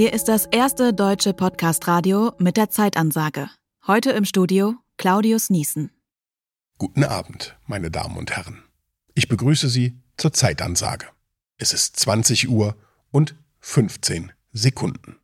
Hier ist das erste deutsche Podcast-Radio mit der Zeitansage. Heute im Studio Claudius Niesen. Guten Abend, meine Damen und Herren. Ich begrüße Sie zur Zeitansage. Es ist 20 Uhr und 15 Sekunden.